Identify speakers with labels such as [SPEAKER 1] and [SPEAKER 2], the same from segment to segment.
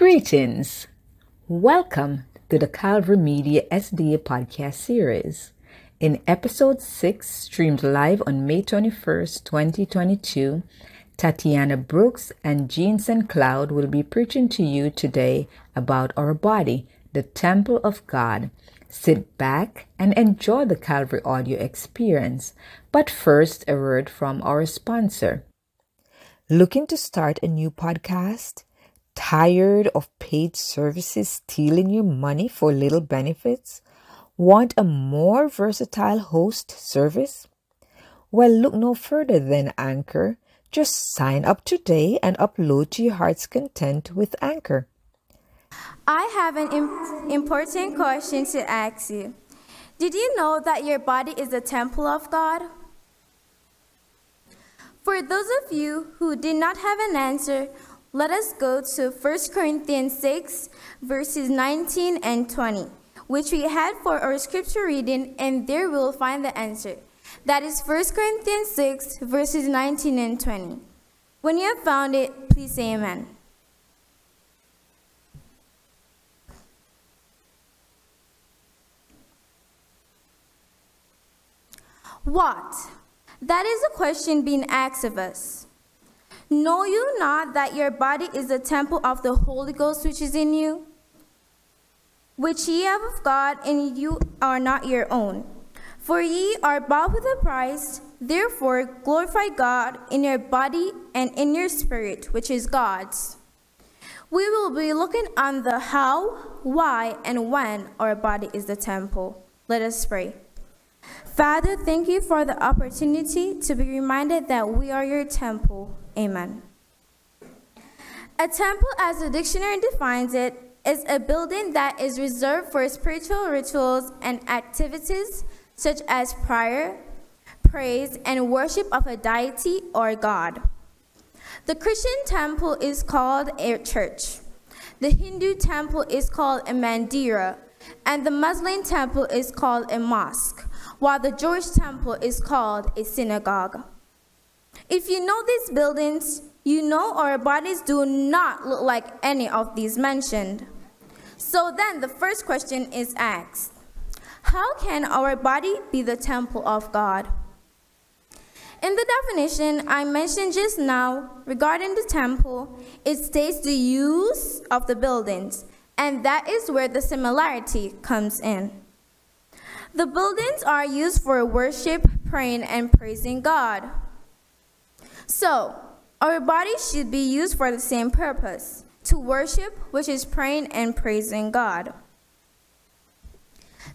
[SPEAKER 1] Greetings. Welcome to the Calvary Media SDA podcast series. In episode 6, streamed live on May 21st, 2022, Tatiana Brooks and Jean St. Cloud will be preaching to you today about our body, the temple of God. Sit back and enjoy the Calvary audio experience. But first, a word from our sponsor. Looking to start a new podcast? Tired of paid services stealing your money for little benefits? Want a more versatile host service? Well, look no further than Anchor. Just sign up today and upload to your heart's content with Anchor.
[SPEAKER 2] I have an Im- important question to ask you. Did you know that your body is a temple of God? For those of you who did not have an answer, let us go to 1 Corinthians 6, verses 19 and 20, which we had for our scripture reading, and there we will find the answer. That is 1 Corinthians 6, verses 19 and 20. When you have found it, please say amen. What? That is a question being asked of us. Know you not that your body is the temple of the Holy Ghost which is in you, which ye have of God, and you are not your own? For ye are bought with a price, therefore glorify God in your body and in your spirit, which is God's. We will be looking on the how, why, and when our body is the temple. Let us pray. Father, thank you for the opportunity to be reminded that we are your temple. Amen. A temple, as the dictionary defines it, is a building that is reserved for spiritual rituals and activities such as prayer, praise, and worship of a deity or God. The Christian temple is called a church. The Hindu temple is called a mandira, and the Muslim temple is called a mosque while the Jewish temple is called a synagogue. If you know these buildings, you know our bodies do not look like any of these mentioned. So then the first question is asked How can our body be the temple of God? In the definition I mentioned just now regarding the temple, it states the use of the buildings, and that is where the similarity comes in. The buildings are used for worship, praying, and praising God. So, our bodies should be used for the same purpose to worship, which is praying and praising God.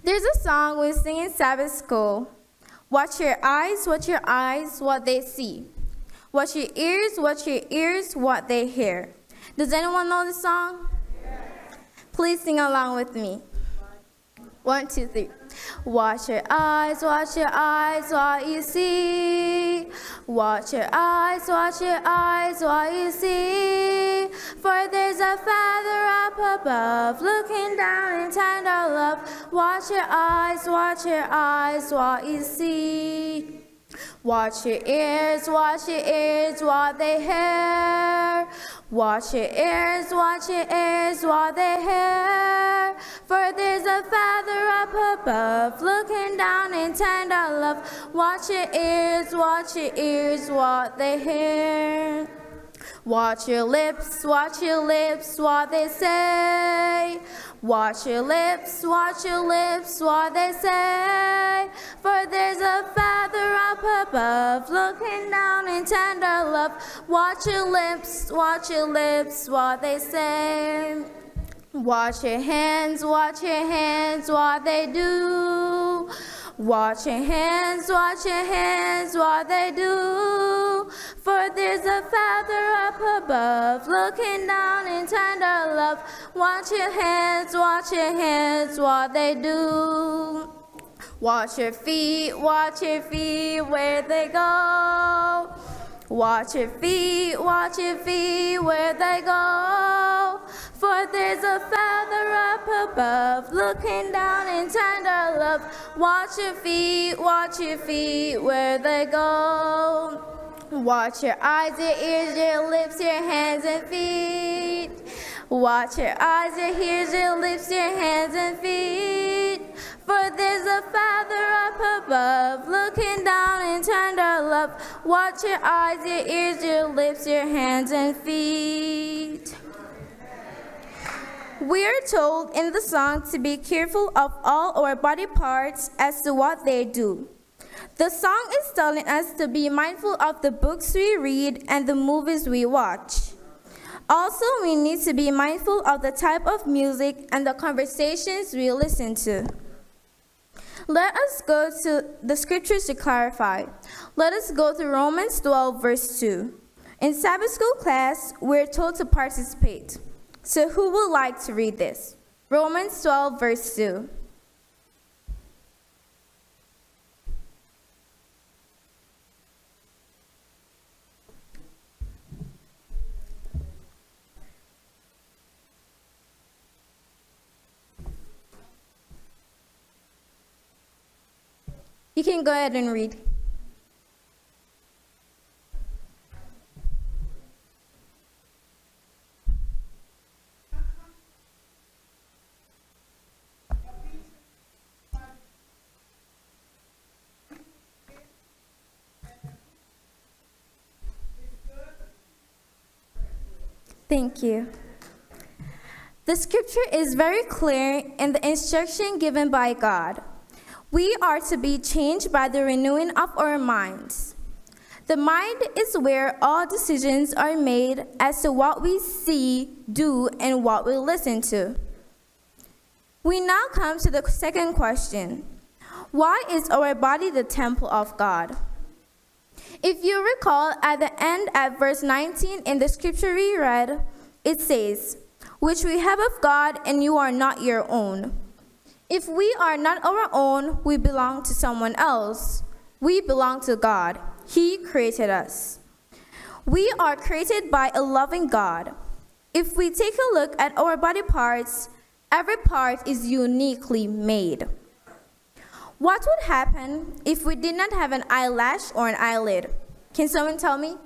[SPEAKER 2] There's a song we sing in Sabbath school Watch your eyes, watch your eyes, what they see. Watch your ears, watch your ears, what they hear. Does anyone know the song? Please sing along with me. One, two, three. Watch your eyes, watch your eyes, what you see. Watch your eyes, watch your eyes, what you see. For there's a Father up above, looking down in tender love. Watch your eyes, watch your eyes, what you see. Watch your ears, watch your ears, what they hear. Watch your ears, watch your ears, what they hear. For there's a Father up above, looking down in tender love. Watch your ears, watch your ears, what they hear. Watch your lips, watch your lips, what they say. Watch your lips, watch your lips, what they say. For there's a Father up above, looking down in tender love. Watch your lips, watch your lips, what they say. Watch your hands, watch your hands, what they do. Watch your hands, watch your hands, what they do. For there's a Father up above, looking down in tender love. Watch your hands, watch your hands, what they do. Watch your feet, watch your feet, where they go. Watch your feet, watch your feet, where they go. For there's a Father up above, looking down in tender love. Watch your feet, watch your feet, where they go. Watch your eyes, your ears, your lips, your hands and feet. Watch your eyes, your ears, your lips, your hands and feet. For there's a Father up above, looking down in tender love. Watch your eyes, your ears, your lips, your hands and feet. We are told in the song to be careful of all our body parts as to what they do. The song is telling us to be mindful of the books we read and the movies we watch. Also, we need to be mindful of the type of music and the conversations we listen to. Let us go to the scriptures to clarify. Let us go to Romans 12, verse 2. In Sabbath school class, we're told to participate. So, who would like to read this? Romans 12, verse 2. You can go ahead and read. Thank you. The scripture is very clear in the instruction given by God. We are to be changed by the renewing of our minds. The mind is where all decisions are made as to what we see, do, and what we listen to. We now come to the second question Why is our body the temple of God? If you recall at the end at verse 19 in the scripture we read, it says, Which we have of God, and you are not your own. If we are not our own, we belong to someone else. We belong to God. He created us. We are created by a loving God. If we take a look at our body parts, every part is uniquely made. What would happen if we did not have an eyelash or an eyelid? Can someone tell me?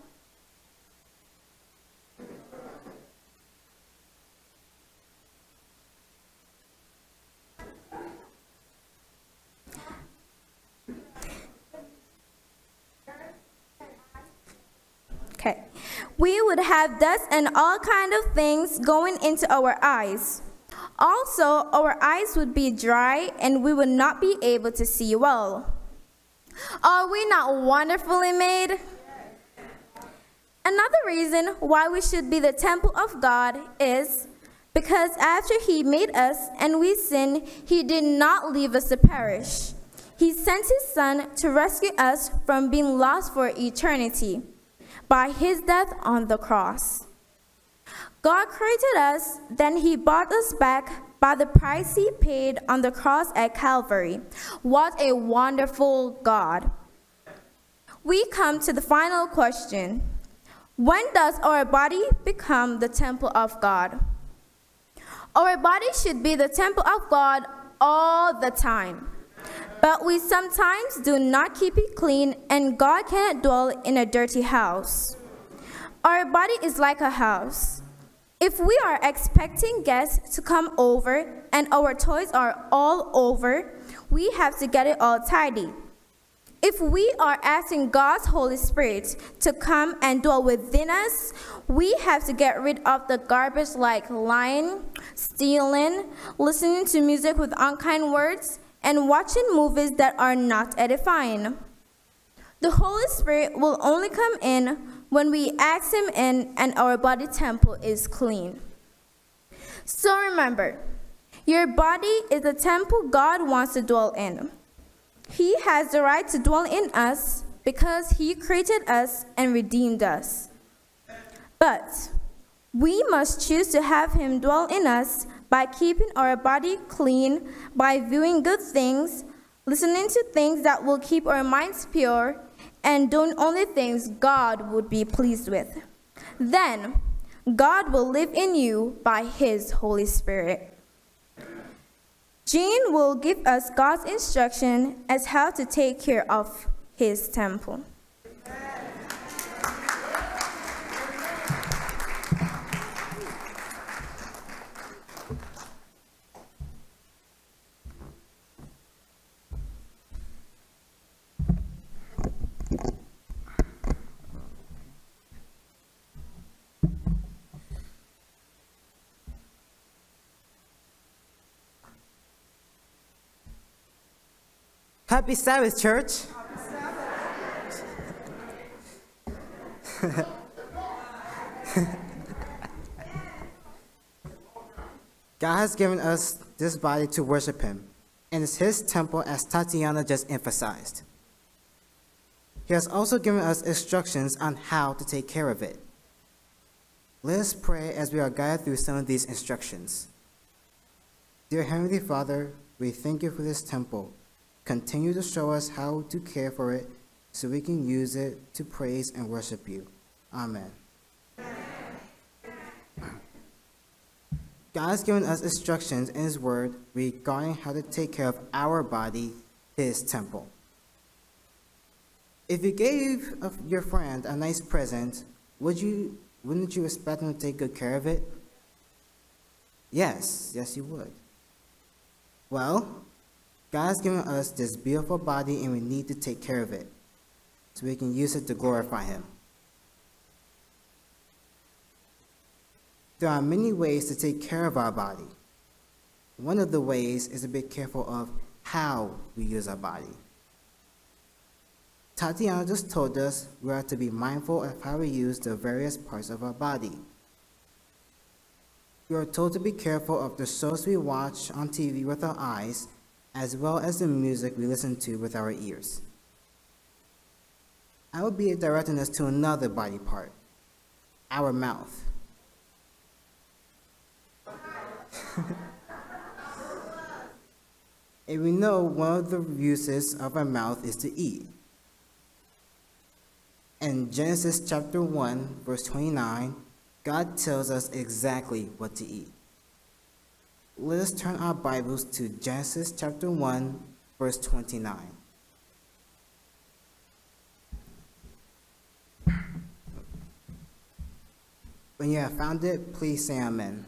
[SPEAKER 2] Okay. We would have dust and all kind of things going into our eyes. Also, our eyes would be dry and we would not be able to see well. Are we not wonderfully made? Another reason why we should be the temple of God is because after He made us and we sinned, He did not leave us to perish. He sent His Son to rescue us from being lost for eternity by his death on the cross. God created us, then he bought us back by the price he paid on the cross at Calvary. What a wonderful God. We come to the final question When does our body become the temple of God? Our body should be the temple of God all the time. But we sometimes do not keep it clean, and God cannot dwell in a dirty house. Our body is like a house. If we are expecting guests to come over and our toys are all over, we have to get it all tidy. If we are asking God's Holy Spirit to come and dwell within us, we have to get rid of the garbage like lying, stealing, listening to music with unkind words, and watching movies that are not edifying. The Holy Spirit will only come in when we ask Him in and our body temple is clean. So remember, your body is a temple God wants to dwell in. He has the right to dwell in us because He created us and redeemed us. But we must choose to have Him dwell in us by keeping our body clean, by viewing good things, listening to things that will keep our minds pure, and doing only things God would be pleased with. Then God will live in you by His Holy Spirit. Jean will give us God's instruction as how to take care of His temple.
[SPEAKER 3] Happy Sabbath, church. God has given us this body to worship Him, and it's His temple, as Tatiana just emphasized. He has also given us instructions on how to take care of it. Let us pray as we are guided through some of these instructions. Dear Heavenly Father, we thank you for this temple. Continue to show us how to care for it so we can use it to praise and worship you. Amen. God has given us instructions in His Word regarding how to take care of our body, His temple. If you gave your friend a nice present, would you, wouldn't you expect him to take good care of it? Yes, yes, you would. Well, God has given us this beautiful body and we need to take care of it so we can use it to glorify Him. There are many ways to take care of our body. One of the ways is to be careful of how we use our body. Tatiana just told us we are to be mindful of how we use the various parts of our body. We are told to be careful of the shows we watch on TV with our eyes, as well as the music we listen to with our ears. I will be directing us to another body part, our mouth. and we know one of the uses of our mouth is to eat. In Genesis chapter 1, verse 29, God tells us exactly what to eat. Let us turn our Bibles to Genesis chapter 1, verse 29. When you have found it, please say Amen.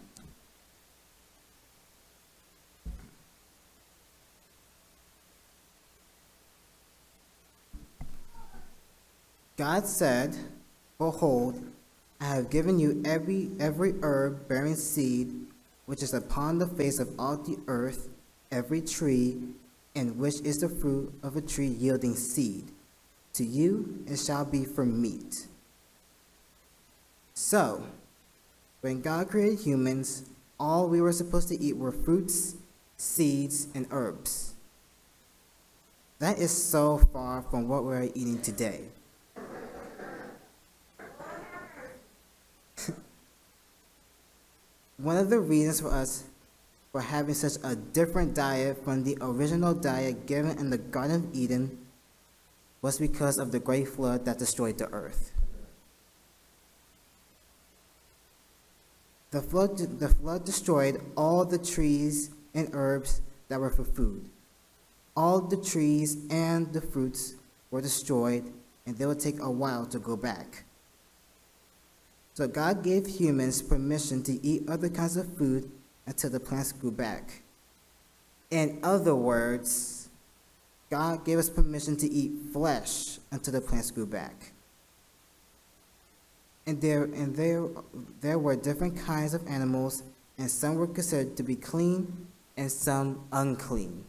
[SPEAKER 3] God said, Behold, I have given you every, every herb bearing seed which is upon the face of all the earth, every tree, and which is the fruit of a tree yielding seed. To you it shall be for meat. So, when God created humans, all we were supposed to eat were fruits, seeds, and herbs. That is so far from what we're eating today. One of the reasons for us for having such a different diet from the original diet given in the Garden of Eden was because of the great flood that destroyed the earth. The flood, the flood destroyed all the trees and herbs that were for food. All the trees and the fruits were destroyed, and they would take a while to go back. So God gave humans permission to eat other kinds of food until the plants grew back. In other words, God gave us permission to eat flesh until the plants grew back. And there and there there were different kinds of animals, and some were considered to be clean and some unclean.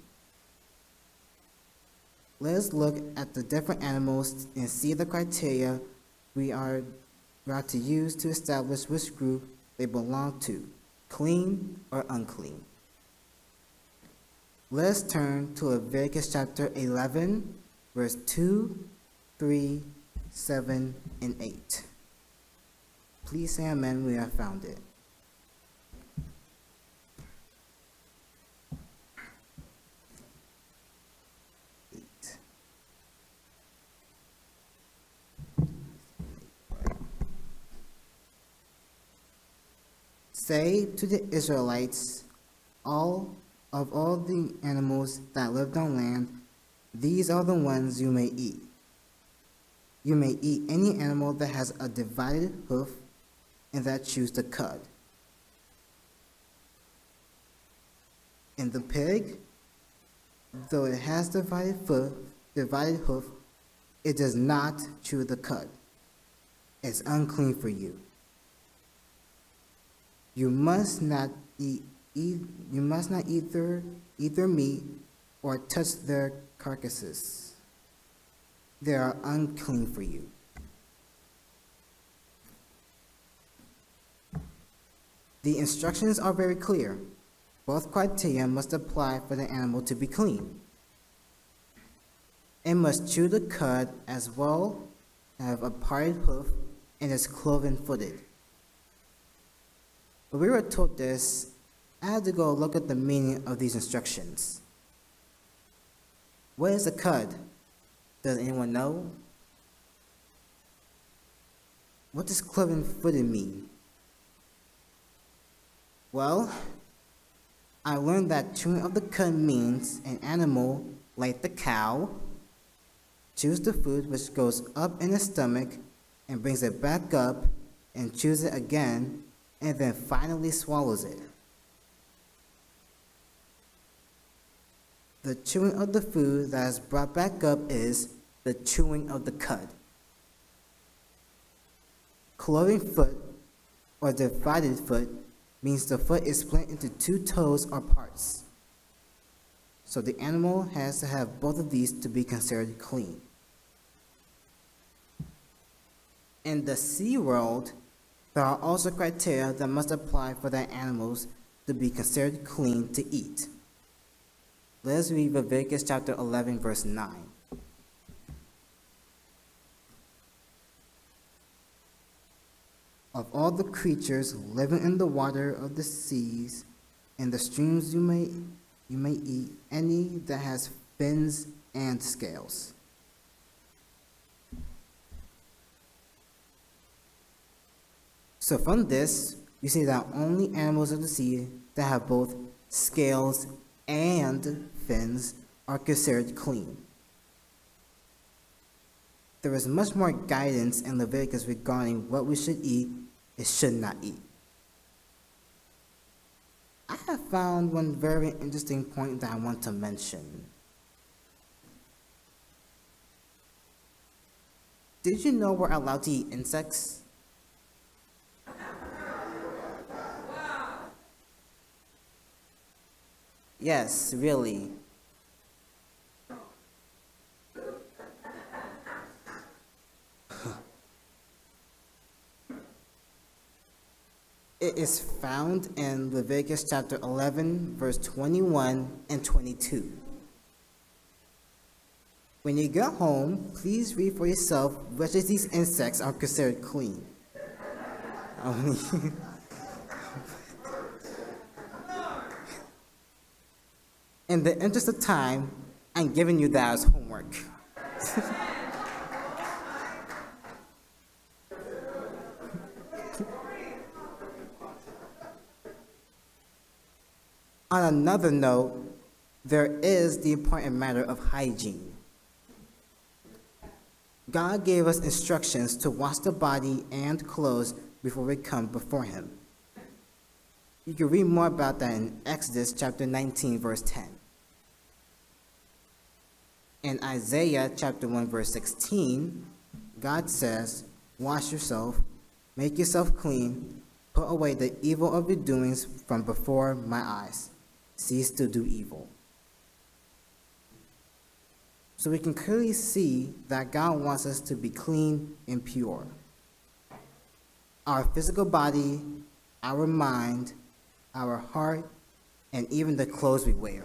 [SPEAKER 3] Let us look at the different animals and see the criteria we are are to use to establish which group they belong to, clean or unclean. Let's turn to Leviticus chapter 11, verse 2, 3, 7, and 8. Please say amen, we have found it. Say to the Israelites, all of all the animals that lived on land, these are the ones you may eat. You may eat any animal that has a divided hoof and that chews the cud. And the pig, though it has divided foot, divided hoof, it does not chew the cud. It's unclean for you. You must not eat, eat you must not eat their meat, or touch their carcasses. They are unclean for you. The instructions are very clear. Both criteria must apply for the animal to be clean. It must chew the cud as well, have a parted hoof, and is cloven footed. When we were told this, I had to go look at the meaning of these instructions. What is a cud? Does anyone know? What does cloven footed mean? Well, I learned that chewing of the cud means an animal, like the cow, chews the food which goes up in the stomach and brings it back up and chews it again and then finally swallows it. The chewing of the food that is brought back up is the chewing of the cud. Cloven foot or divided foot means the foot is split into two toes or parts. So the animal has to have both of these to be considered clean. In the sea world, there are also criteria that must apply for the animals to be considered clean to eat. Let us read Leviticus chapter 11, verse 9. Of all the creatures living in the water of the seas and the streams you may, you may eat any that has fins and scales. So from this, you see that only animals of the sea that have both scales and fins are considered clean. There is much more guidance in Leviticus regarding what we should eat and should not eat. I have found one very interesting point that I want to mention. Did you know we're allowed to eat insects? Yes, really. It is found in Leviticus chapter 11, verse 21 and 22. When you get home, please read for yourself which of these insects are considered clean. Oh, In the interest of time, I'm giving you that as homework. On another note, there is the important matter of hygiene. God gave us instructions to wash the body and clothes before we come before Him. You can read more about that in Exodus chapter 19, verse 10. In Isaiah chapter 1, verse 16, God says, Wash yourself, make yourself clean, put away the evil of your doings from before my eyes cease to do evil. So we can clearly see that God wants us to be clean and pure. Our physical body, our mind, our heart, and even the clothes we wear.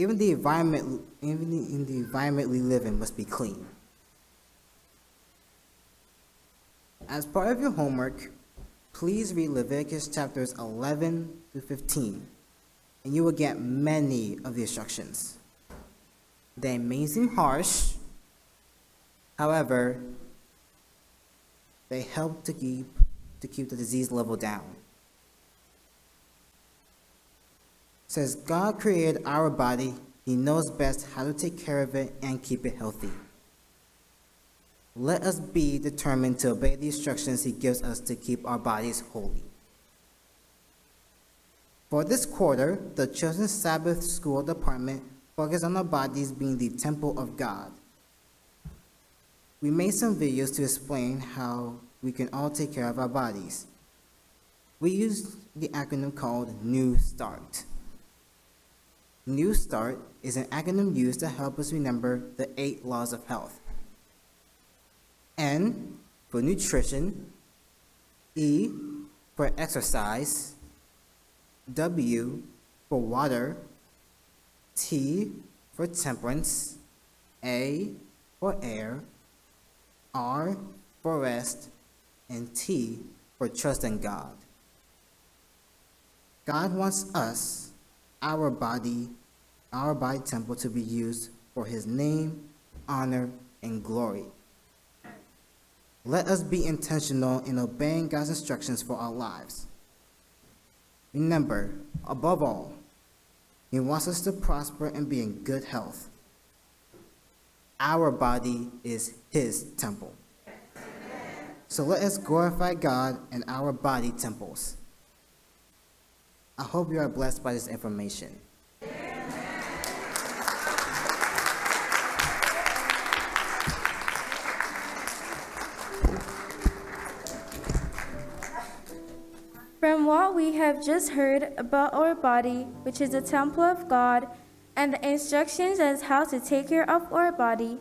[SPEAKER 3] Even the environment, even in the environment we live in must be clean. As part of your homework, please read Leviticus chapters 11 through 15, and you will get many of the instructions. They may seem harsh, however, they help to keep, to keep the disease level down. Says God created our body, He knows best how to take care of it and keep it healthy. Let us be determined to obey the instructions He gives us to keep our bodies holy. For this quarter, the Children's Sabbath School Department focused on our bodies being the temple of God. We made some videos to explain how we can all take care of our bodies. We used the acronym called New Start. New START is an acronym used to help us remember the eight laws of health. N for nutrition, E for exercise, W for water, T for temperance, A for air, R for rest, and T for trust in God. God wants us, our body, our body temple to be used for his name, honor, and glory. Let us be intentional in obeying God's instructions for our lives. Remember, above all, He wants us to prosper and be in good health. Our body is His temple. So let us glorify God in our body temples. I hope you are blessed by this information.
[SPEAKER 2] What we have just heard about our body, which is the temple of God, and the instructions as how to take care of our body,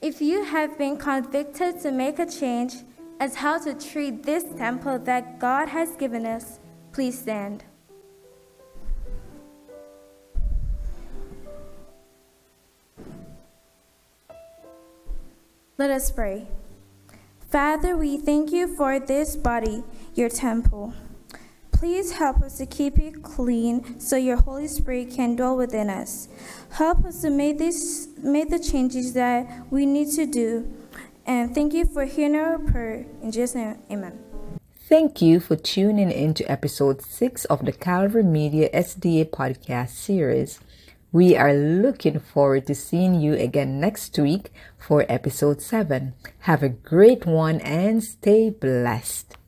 [SPEAKER 2] if you have been convicted to make a change as how to treat this temple that God has given us, please stand. Let us pray. Father, we thank you for this body, your temple. Please help us to keep it clean so your Holy Spirit can dwell within us. Help us to make, this, make the changes that we need to do. And thank you for hearing our prayer. In Jesus' name, amen.
[SPEAKER 1] Thank you for tuning in to episode 6 of the Calvary Media SDA podcast series. We are looking forward to seeing you again next week for episode 7. Have a great one and stay blessed.